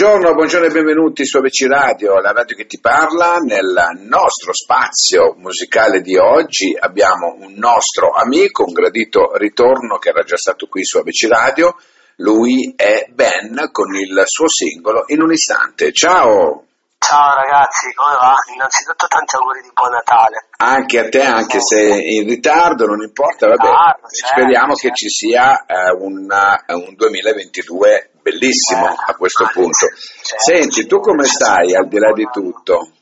Buongiorno, buongiorno e benvenuti su ABC Radio, la radio che ti parla. Nel nostro spazio musicale di oggi abbiamo un nostro amico, un gradito ritorno che era già stato qui su ABC Radio. Lui è Ben con il suo singolo In un istante. Ciao! Ciao ragazzi, come va? Innanzitutto tanti auguri di buon Natale. Anche a te, anche se in ritardo, non importa, vabbè, Ritardo, certo, speriamo che certo. ci sia eh, una- un 2022 bellissimo Eh, a questo punto. Senti, tu come stai al di là di tutto?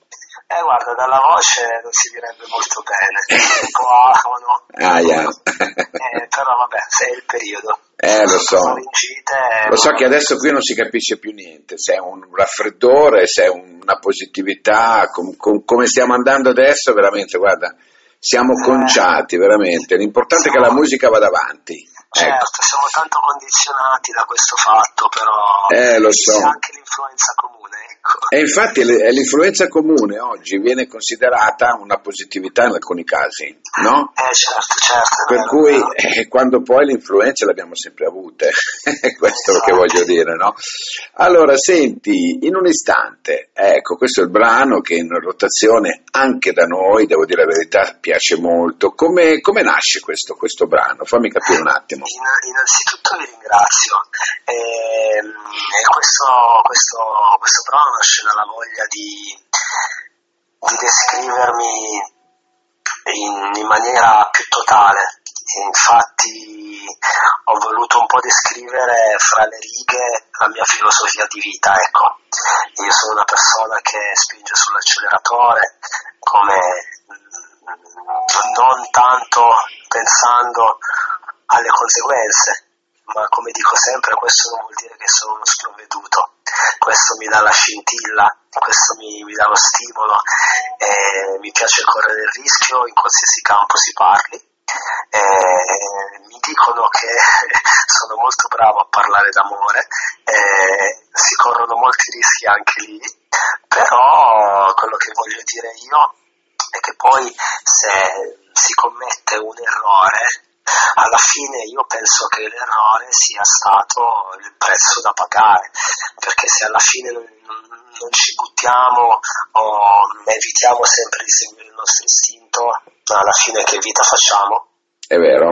Eh guarda, dalla voce non si direbbe molto bene, un po' afono, Ah, yeah. eh, però vabbè, se è il periodo. Eh, lo so. Faringite, Lo so che adesso qui non si capisce più niente, se è un raffreddore, se è una positività, com- com- come stiamo andando adesso, veramente, guarda, siamo Eh. conciati, veramente. L'importante è che la musica vada avanti. Ecco. Certo, siamo tanto condizionati da questo fatto, però Eh, lo so. c'è anche l'influenza comune. E infatti l'influenza comune oggi viene considerata una positività in alcuni casi, no? Eh certo, certo. Per vero, cui eh, quando poi le influenze le abbiamo sempre avute, questo è lo che voglio dire, no? Allora, senti, in un istante, ecco, questo è il brano che in rotazione anche da noi, devo dire la verità, piace molto. Come, come nasce questo, questo brano? Fammi capire un attimo. In- innanzitutto vi ringrazio. Ehm, e questo, questo, questo brano nasce dalla voglia di, di descrivermi in, in maniera più totale. Infatti ho voluto un po' descrivere fra le righe la mia filosofia di vita, ecco. Io sono una persona che spinge sull'acceleratore come mm, non tanto pensando alle conseguenze, ma come dico sempre questo non vuol dire che sono uno sprovveduto, questo mi dà la scintilla, questo mi, mi dà lo stimolo, e mi piace correre il rischio in qualsiasi campo si parli. Eh, mi dicono che sono molto bravo a parlare d'amore, eh, si corrono molti rischi anche lì, però quello che voglio dire io è che poi se si commette un errore, alla fine io penso che l'errore sia stato il prezzo da pagare, perché se alla fine non, non- ci buttiamo o evitiamo sempre di seguire il nostro istinto, alla fine che vita facciamo? È vero,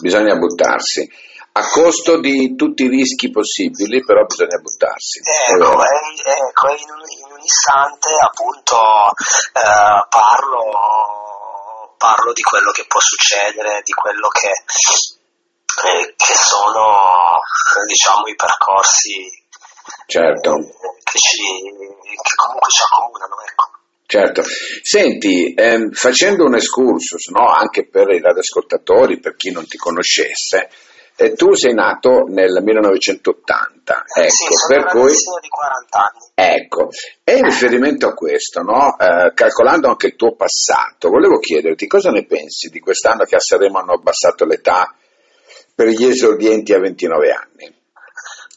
bisogna buttarsi. A costo di tutti i rischi possibili, però bisogna buttarsi. È Ecco, vero. e- ecco, in, un, in un istante appunto eh, parlo, parlo di quello che può succedere, di quello che, eh, che sono diciamo i percorsi Certo. che, ci, che comunque ci accomunano. Ecco. Certo, senti, ehm, facendo un excursus, no, anche per i radioascoltatori, per chi non ti conoscesse, eh, tu sei nato nel 1980, ecco, sì, per cui, di 40 anni. ecco, e in riferimento a questo, no, eh, calcolando anche il tuo passato, volevo chiederti cosa ne pensi di quest'anno che a Sanremo hanno abbassato l'età per gli esordienti a 29 anni?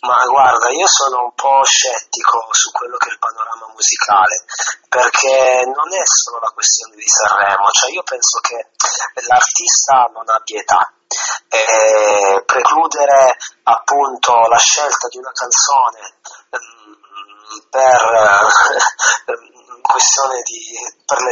Ma guarda, io sono un po' scettico su quello che è il panorama musicale, perché non è solo la questione di Sanremo, cioè io penso che l'artista non abbia età. E precludere appunto la scelta di una canzone mm, per eh, questione di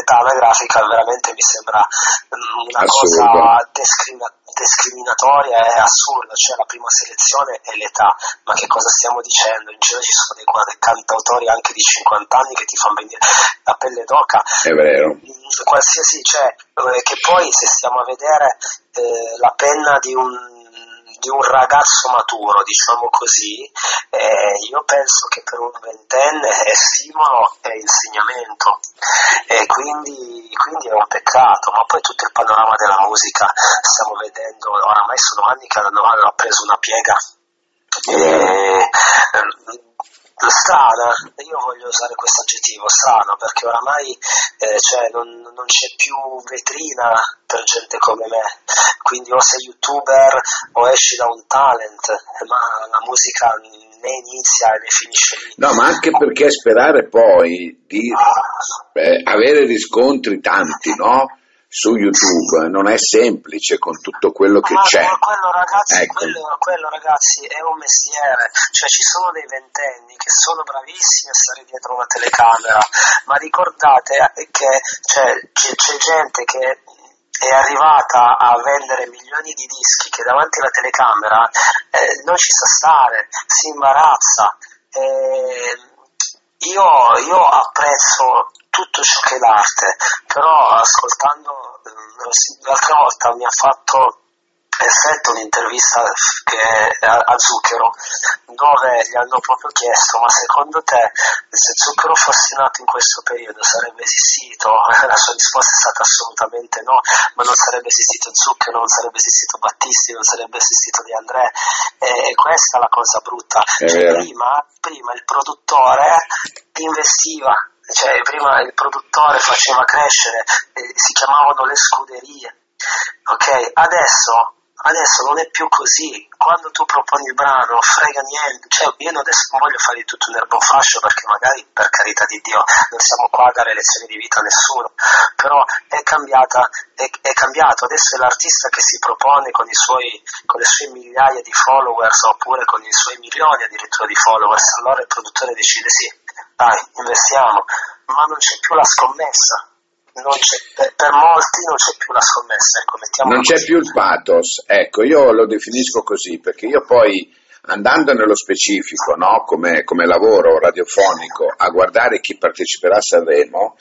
l'età anagrafica veramente mi sembra mm, una Assurdo. cosa discrimi- discriminatoria e assurda, cioè la prima selezione è l'età, ma che cosa stiamo dicendo? In giro ci sono dei, dei cantautori anche di 50 anni che ti fanno venire la pelle d'oca, È vero, Mm, qualsiasi, cioè, eh, che poi se stiamo a vedere eh, la penna di un di un ragazzo maturo, diciamo così, eh, io penso che per un ventenne è stimolo e insegnamento. E quindi, quindi è un peccato, ma poi tutto il panorama della musica stiamo vedendo, oramai sono anni che hanno, hanno preso una piega e, eh, strana, io voglio usare questo aggettivo, strana, perché oramai eh, cioè, non, non c'è più vetrina per gente come me, quindi o sei youtuber o esci da un talent, ma la musica né inizia né finisce lì. no, ma anche perché sperare poi di eh, avere riscontri tanti, no? Su YouTube non è semplice con tutto quello che ma, c'è. Ma quello ragazzi, ecco. quello, quello ragazzi è un mestiere, cioè ci sono dei ventenni che sono bravissimi a stare dietro una telecamera, ma ricordate che cioè, c'è, c'è gente che è arrivata a vendere milioni di dischi che davanti alla telecamera eh, non ci sa stare, si imbarazza. Eh, io, io apprezzo tutto ciò che è l'arte, però ascoltando l'altra volta mi ha fatto effetto un'intervista che, a, Zucchero dove gli hanno proprio chiesto ma secondo te se Zucchero fosse nato in questo periodo sarebbe esistito? La sua risposta è stata assolutamente no, ma non sarebbe esistito Zucchero, non sarebbe esistito Battisti, non sarebbe esistito Di André e, e questa è la cosa brutta. Cioè, prima, prima il produttore investiva cioè prima il produttore faceva crescere, eh, si chiamavano le scuderie. Ok, adesso Adesso non è più così, quando tu proponi il brano frega niente, cioè io adesso non voglio fare di tutto un erbo fascio perché magari per carità di Dio non siamo qua a dare lezioni di vita a nessuno, però è cambiata, è, è cambiato, adesso è l'artista che si propone con, suoi, con le sue migliaia di followers oppure con i suoi milioni addirittura di followers, allora il produttore decide sì, dai, investiamo, ma non c'è più la scommessa per, per, molti non c'è più la scommessa. Ecco, non c'è così. più il pathos, ecco, io lo definisco così perché io poi andando nello specifico, no, come, come, lavoro radiofonico, a guardare chi parteciperà a Sanremo,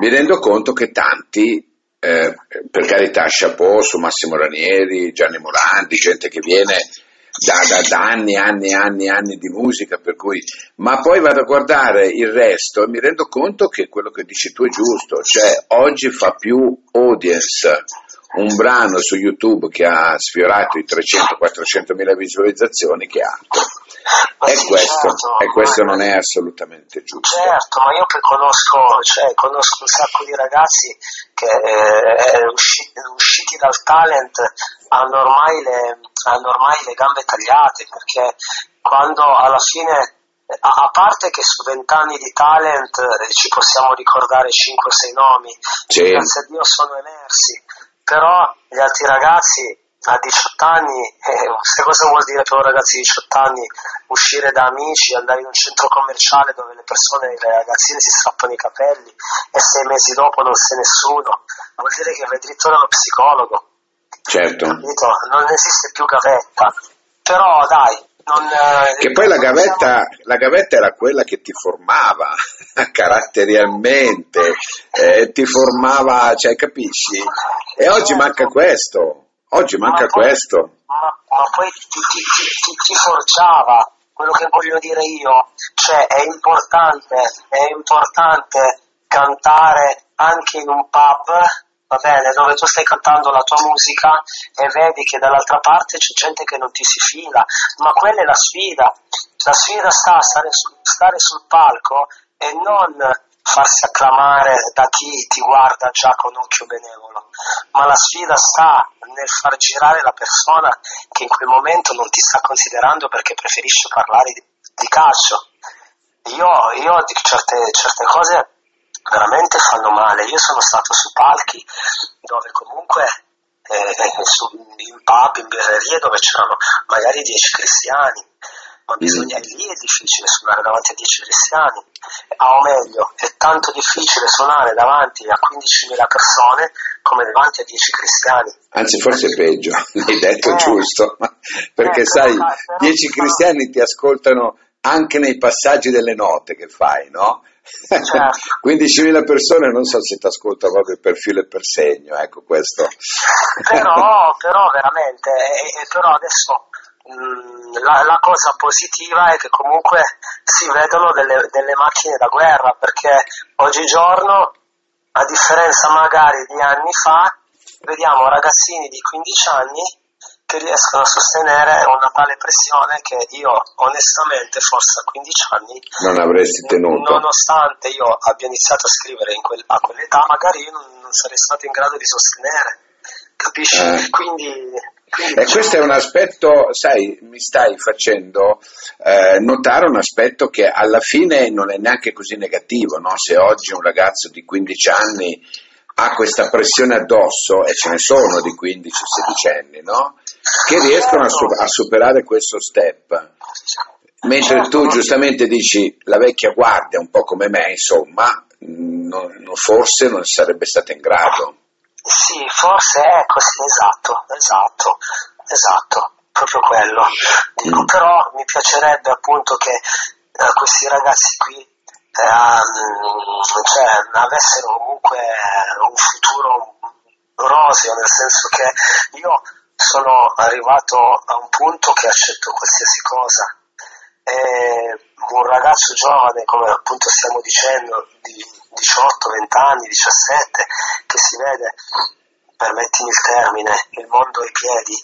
mi rendo conto che tanti, eh, per carità, chapeau su Massimo Ranieri, Gianni Morandi, gente che viene da, da, da, anni, anni, anni, anni di musica, per cui, ma poi vado a guardare il resto e mi rendo conto che quello che dici tu è giusto, cioè oggi fa più audience un brano su YouTube che ha sfiorato i 300-400 mila visualizzazioni che altro. E questo, certo, e questo non è assolutamente giusto. Certo, ma io che conosco, cioè, conosco un sacco di ragazzi che eh, usciti, usciti dal talent hanno ormai, le, hanno ormai le gambe tagliate perché quando alla fine a parte che su vent'anni di talent eh, ci possiamo ricordare 5-6 nomi, sì. grazie a Dio sono emersi, però gli altri ragazzi a 18 anni, eh, cosa vuol dire per un ragazzo di 18 anni uscire da amici, andare in un centro commerciale dove le persone, le ragazzine si strappano i capelli e sei mesi dopo non sei nessuno, vuol dire che vai dritto dallo psicologo. Certo. Capito? Non esiste più gavetta. Però dai, non, eh, che poi la gavetta, la gavetta, era quella che ti formava caratterialmente, eh, ti formava, cioè capisci? E oggi manca questo, oggi manca ma poi, questo. Ma, ma poi ti, ti, ti, ti, forgiava, quello che voglio dire io, cioè è importante, è importante cantare anche in un pub va bene, dove tu stai cantando la tua musica e vedi che dall'altra parte c'è gente che non ti si fila, ma quella è la sfida. La sfida sta a stare, su, stare sul palco e non farsi acclamare da chi ti guarda già con occhio benevolo, ma la sfida sta nel far girare la persona che in quel momento non ti sta considerando perché preferisce parlare di, di calcio. Io, io certe, certe cose veramente fanno male. Io sono stato su palchi dove comunque eh, in pub, in birrerie dove c'erano magari 10 cristiani, ma bisogna, lì è difficile suonare davanti a 10 cristiani, o meglio, è tanto difficile suonare davanti a 15.000 persone come davanti a 10 cristiani. Anzi, forse è peggio, l'hai detto eh, giusto, perché eh, sai, 10 cristiani ti ascoltano anche nei passaggi delle note che fai, no? Certo. 15.000 persone non so se ti ascolta proprio per filo e per segno, ecco questo. Però, però veramente, eh, però adesso la, la, cosa positiva è che comunque si vedono delle, delle macchine da guerra, perché oggigiorno, a differenza magari di anni fa, vediamo ragazzini di 15 anni che riescono a sostenere una tale pressione che io onestamente forse a 15 anni non avresti tenuto nonostante io abbia iniziato a scrivere quel, a quell'età magari io non, non, sarei stato in grado di sostenere capisci? Eh. quindi, quindi e questo è un aspetto sai mi stai facendo eh, notare un aspetto che alla fine non è neanche così negativo no? se oggi un ragazzo di 15 anni ha questa pressione addosso, e ce ne sono di 15-16 anni, no? Che riescono a, su- a superare questo step. Mentre tu giustamente dici la vecchia guardia, un po' come me, insomma, non- forse non sarebbe stata in grado. Sì, forse è così, esatto, esatto, esatto, proprio quello. Dico, Mm. però mi piacerebbe appunto che eh, questi ragazzi qui ehm, cioè, avessero comunque un futuro roseo, nel senso che io sono arrivato a un punto che accetto qualsiasi cosa. E un ragazzo giovane, come appunto stiamo dicendo, di 18, 20 anni, 17, che si vede, permettimi il termine, il mondo ai piedi,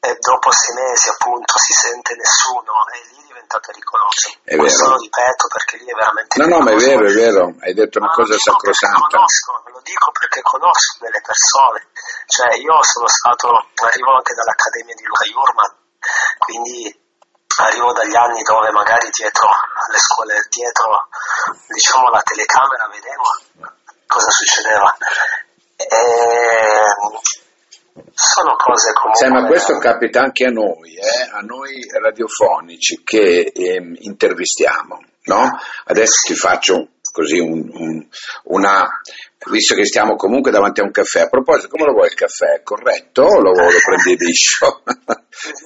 e dopo sei mesi appunto si sente nessuno, e lì diventa pericoloso. È Questo vero. lo ripeto perché lì è veramente No, no, ma è vero, è vero, hai detto una Ma cosa dico perché sacrosanta. Conosco, lo dico perché conosco delle persone, cioè io sono stato, arrivo anche dall'Accademia di Luca Jurman, quindi arrivo dagli anni dove magari dietro le scuole, dietro diciamo la telecamera vedevo cosa succedeva. E, sono cose comunque... Sai, ma questo capita anche a noi, eh, a noi radiofonici che ehm, intervistiamo, no? Adesso ti faccio così un- un- una, visto che stiamo comunque davanti a un caffè, a proposito, come lo vuoi il caffè? Corretto o lo, lo prendi liscio?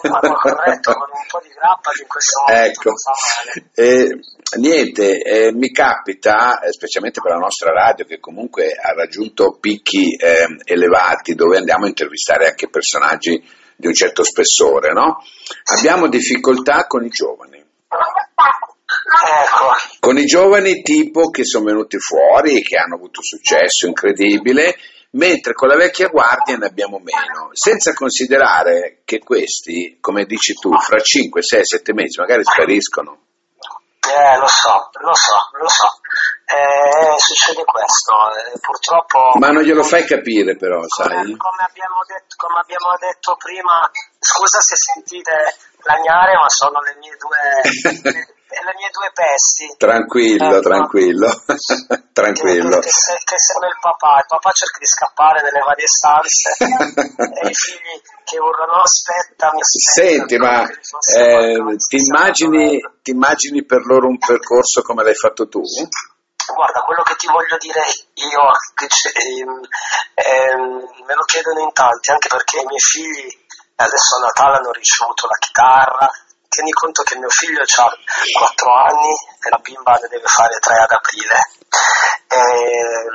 Ma no, corretto, con un po' di grappa che in questo momento Ecco, male. Eh, niente, eh, mi capita, eh, specialmente per la nostra radio, che comunque ha raggiunto picchi ehm, elevati dove andiamo a intervistare anche personaggi di un certo spessore, no? Abbiamo difficoltà con i giovani. Ecco, Con i giovani tipo che sono venuti fuori e che hanno avuto successo incredibile, mentre con la vecchia guardia ne abbiamo meno, senza considerare che questi, come dici tu, fra 5, 6, 7 mesi magari spariscono. Eh, lo so, lo so, lo so. Eh, succede questo, eh, purtroppo... Ma non glielo fai capire però, sai? Come, come abbiamo detto, come abbiamo detto prima, scusa se sentite lagnare, ma sono le mie due, le, mie due pesti. Tranquillo, Ecco. tranquillo, tranquillo. che, che sembra il papà, il papà cerca di scappare nelle varie stanze e i figli che urlano aspetta, mi aspetta. Senti, ma eh, ti, immagini, dovendo. ti immagini per loro un percorso come l'hai fatto tu? Guarda, quello che ti voglio dire io, ehm, me lo chiedono in tanti, anche perché i miei figli adesso a Natale hanno ricevuto la chitarra. Tieni conto che mio figlio ha 4 anni e la bimba ne deve fare 3 ad aprile. E,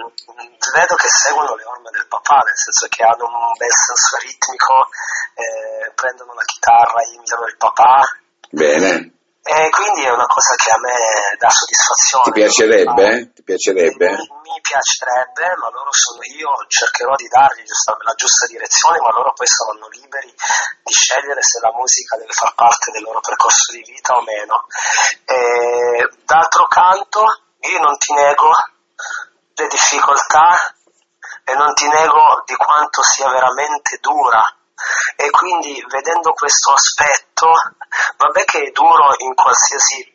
vedo che seguono le orme del papà, nel senso che hanno un bel senso ritmico, eh, prendono la chitarra, imitano il papà, Bene, e quindi è una cosa che a me dà soddisfazione. ti piacerebbe? Ti piacerebbe? Mi, mi piacerebbe, ma loro sono io, cercherò di dargli giusta- la giusta direzione, ma loro poi saranno liberi di scegliere se la musica deve far parte del loro percorso di vita o meno. E, d'altro canto, io non ti nego le difficoltà e non ti nego di quanto sia veramente dura. E quindi vedendo questo aspetto, vabbè che è duro in qualsiasi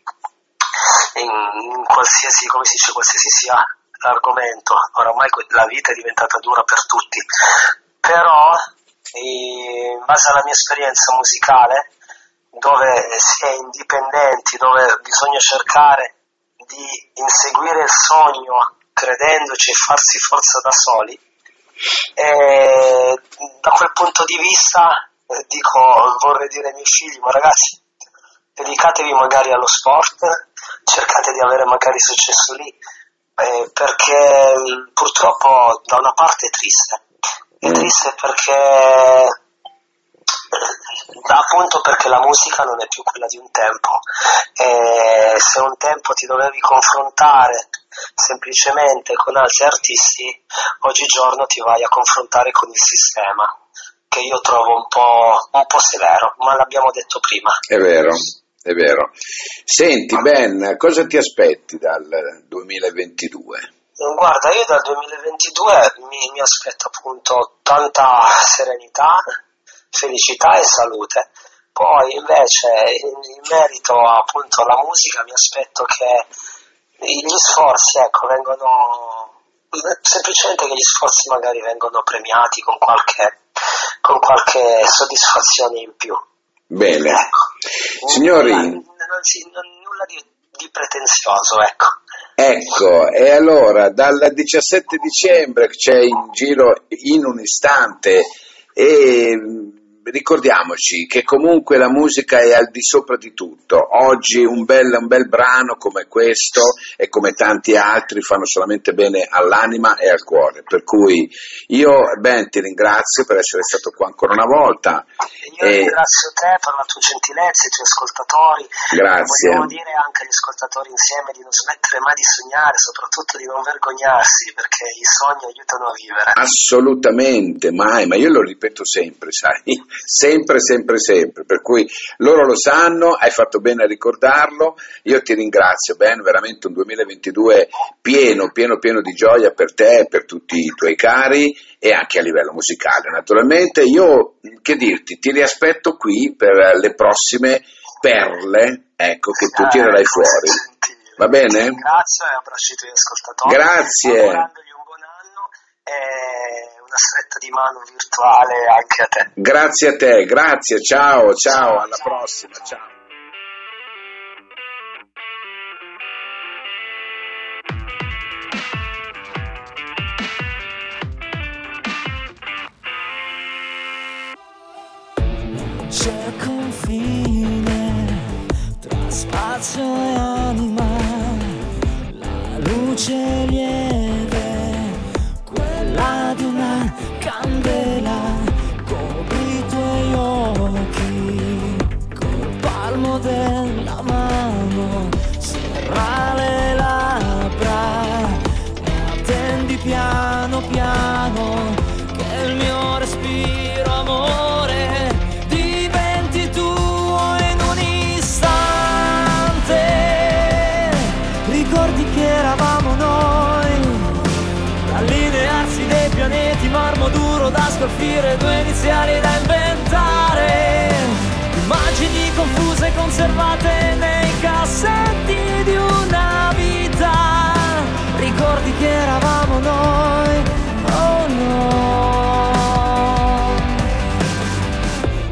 in, in qualsiasi, come si dice, qualsiasi sia l'argomento, oramai la vita è diventata dura per tutti, però in base alla mia esperienza musicale, dove si è indipendenti, dove bisogna cercare di inseguire il sogno credendoci e farsi forza da soli, e da quel punto di vista eh, dico, vorrei dire ai miei figli, ma ragazzi, dedicatevi magari allo sport, cercate di avere magari successo lì, eh, perché purtroppo da una parte è triste, è Mm. triste perché appunto perché la musica non è più quella di un tempo e se un tempo ti dovevi confrontare semplicemente con altri artisti oggigiorno ti vai a confrontare con il sistema che io trovo un po', un po' severo ma l'abbiamo detto prima È vero, è vero. Senti Ben, cosa ti aspetti dal 2022? Guarda, io dal 2022 mi, mi aspetto appunto tanta serenità, felicità e salute. Poi invece in, merito appunto alla musica mi aspetto che gli sforzi ecco, vengano semplicemente che gli sforzi magari vengono premiati con qualche, con qualche soddisfazione in più. Bene. Ecco. Signori... Nulla, non si, non, nulla di, di pretenzioso, ecco. Ecco, e allora dal 17 dicembre c'è in giro in un istante e ricordiamoci che comunque la musica è al di sopra di tutto. Oggi un bel, un bel, brano come questo e come tanti altri fanno solamente bene all'anima e al cuore. Per cui io, Ben, ti ringrazio per essere stato qua ancora una volta. Io e... ringrazio te per la tua gentilezza, i tuoi ascoltatori. Grazie. Vogliamo dire anche agli ascoltatori insieme di non smettere mai di sognare, soprattutto di non vergognarsi, perché i sogni aiutano a vivere. Assolutamente, mai, ma io lo ripeto sempre, sai sempre, sempre, sempre. Per cui loro lo sanno, hai fatto bene a ricordarlo. Io ti ringrazio, Ben, veramente un 2022 pieno, pieno, pieno di gioia per te per tutti i tuoi cari e anche a livello musicale, naturalmente. Io, che dirti, ti riaspetto qui per le prossime perle, ecco, che tu tirerai fuori. Va bene? Grazie abbraccio ai tuoi ascoltatori. Grazie e una stretta di mano virtuale anche a te. Grazie a te, grazie, ciao, ciao, alla prossima, ciao. Scolpire, due iniziali da inventare. Immagini confuse conservate nei cassetti di una vita. Ricordi che eravamo noi, oh no.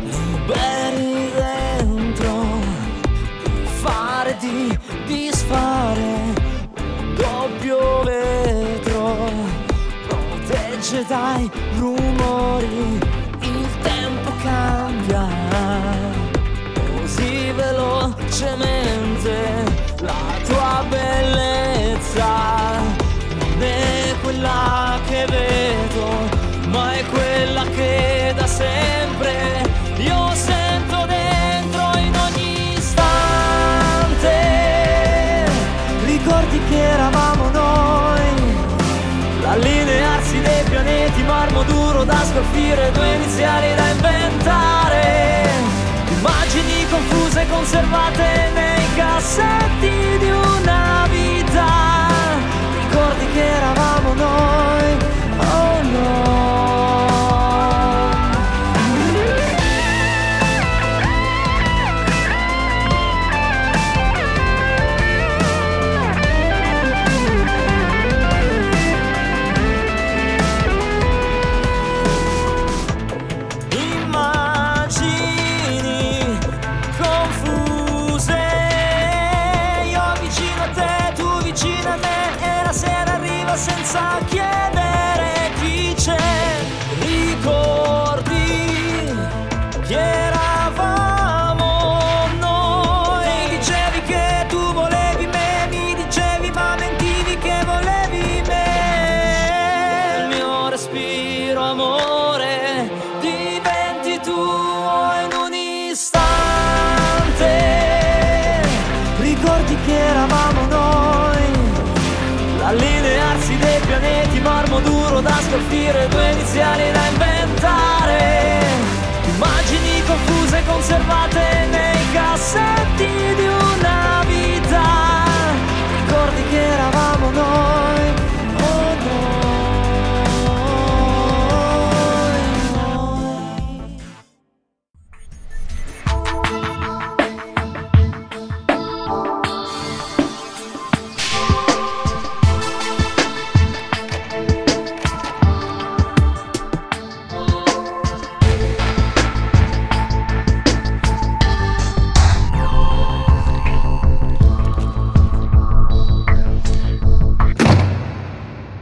Liberi dentro fare, di disfare un doppio vetro protegge dai rumori, il scolpire, due iniziali da inventare. Immagini confuse conservate scolpire due iniziali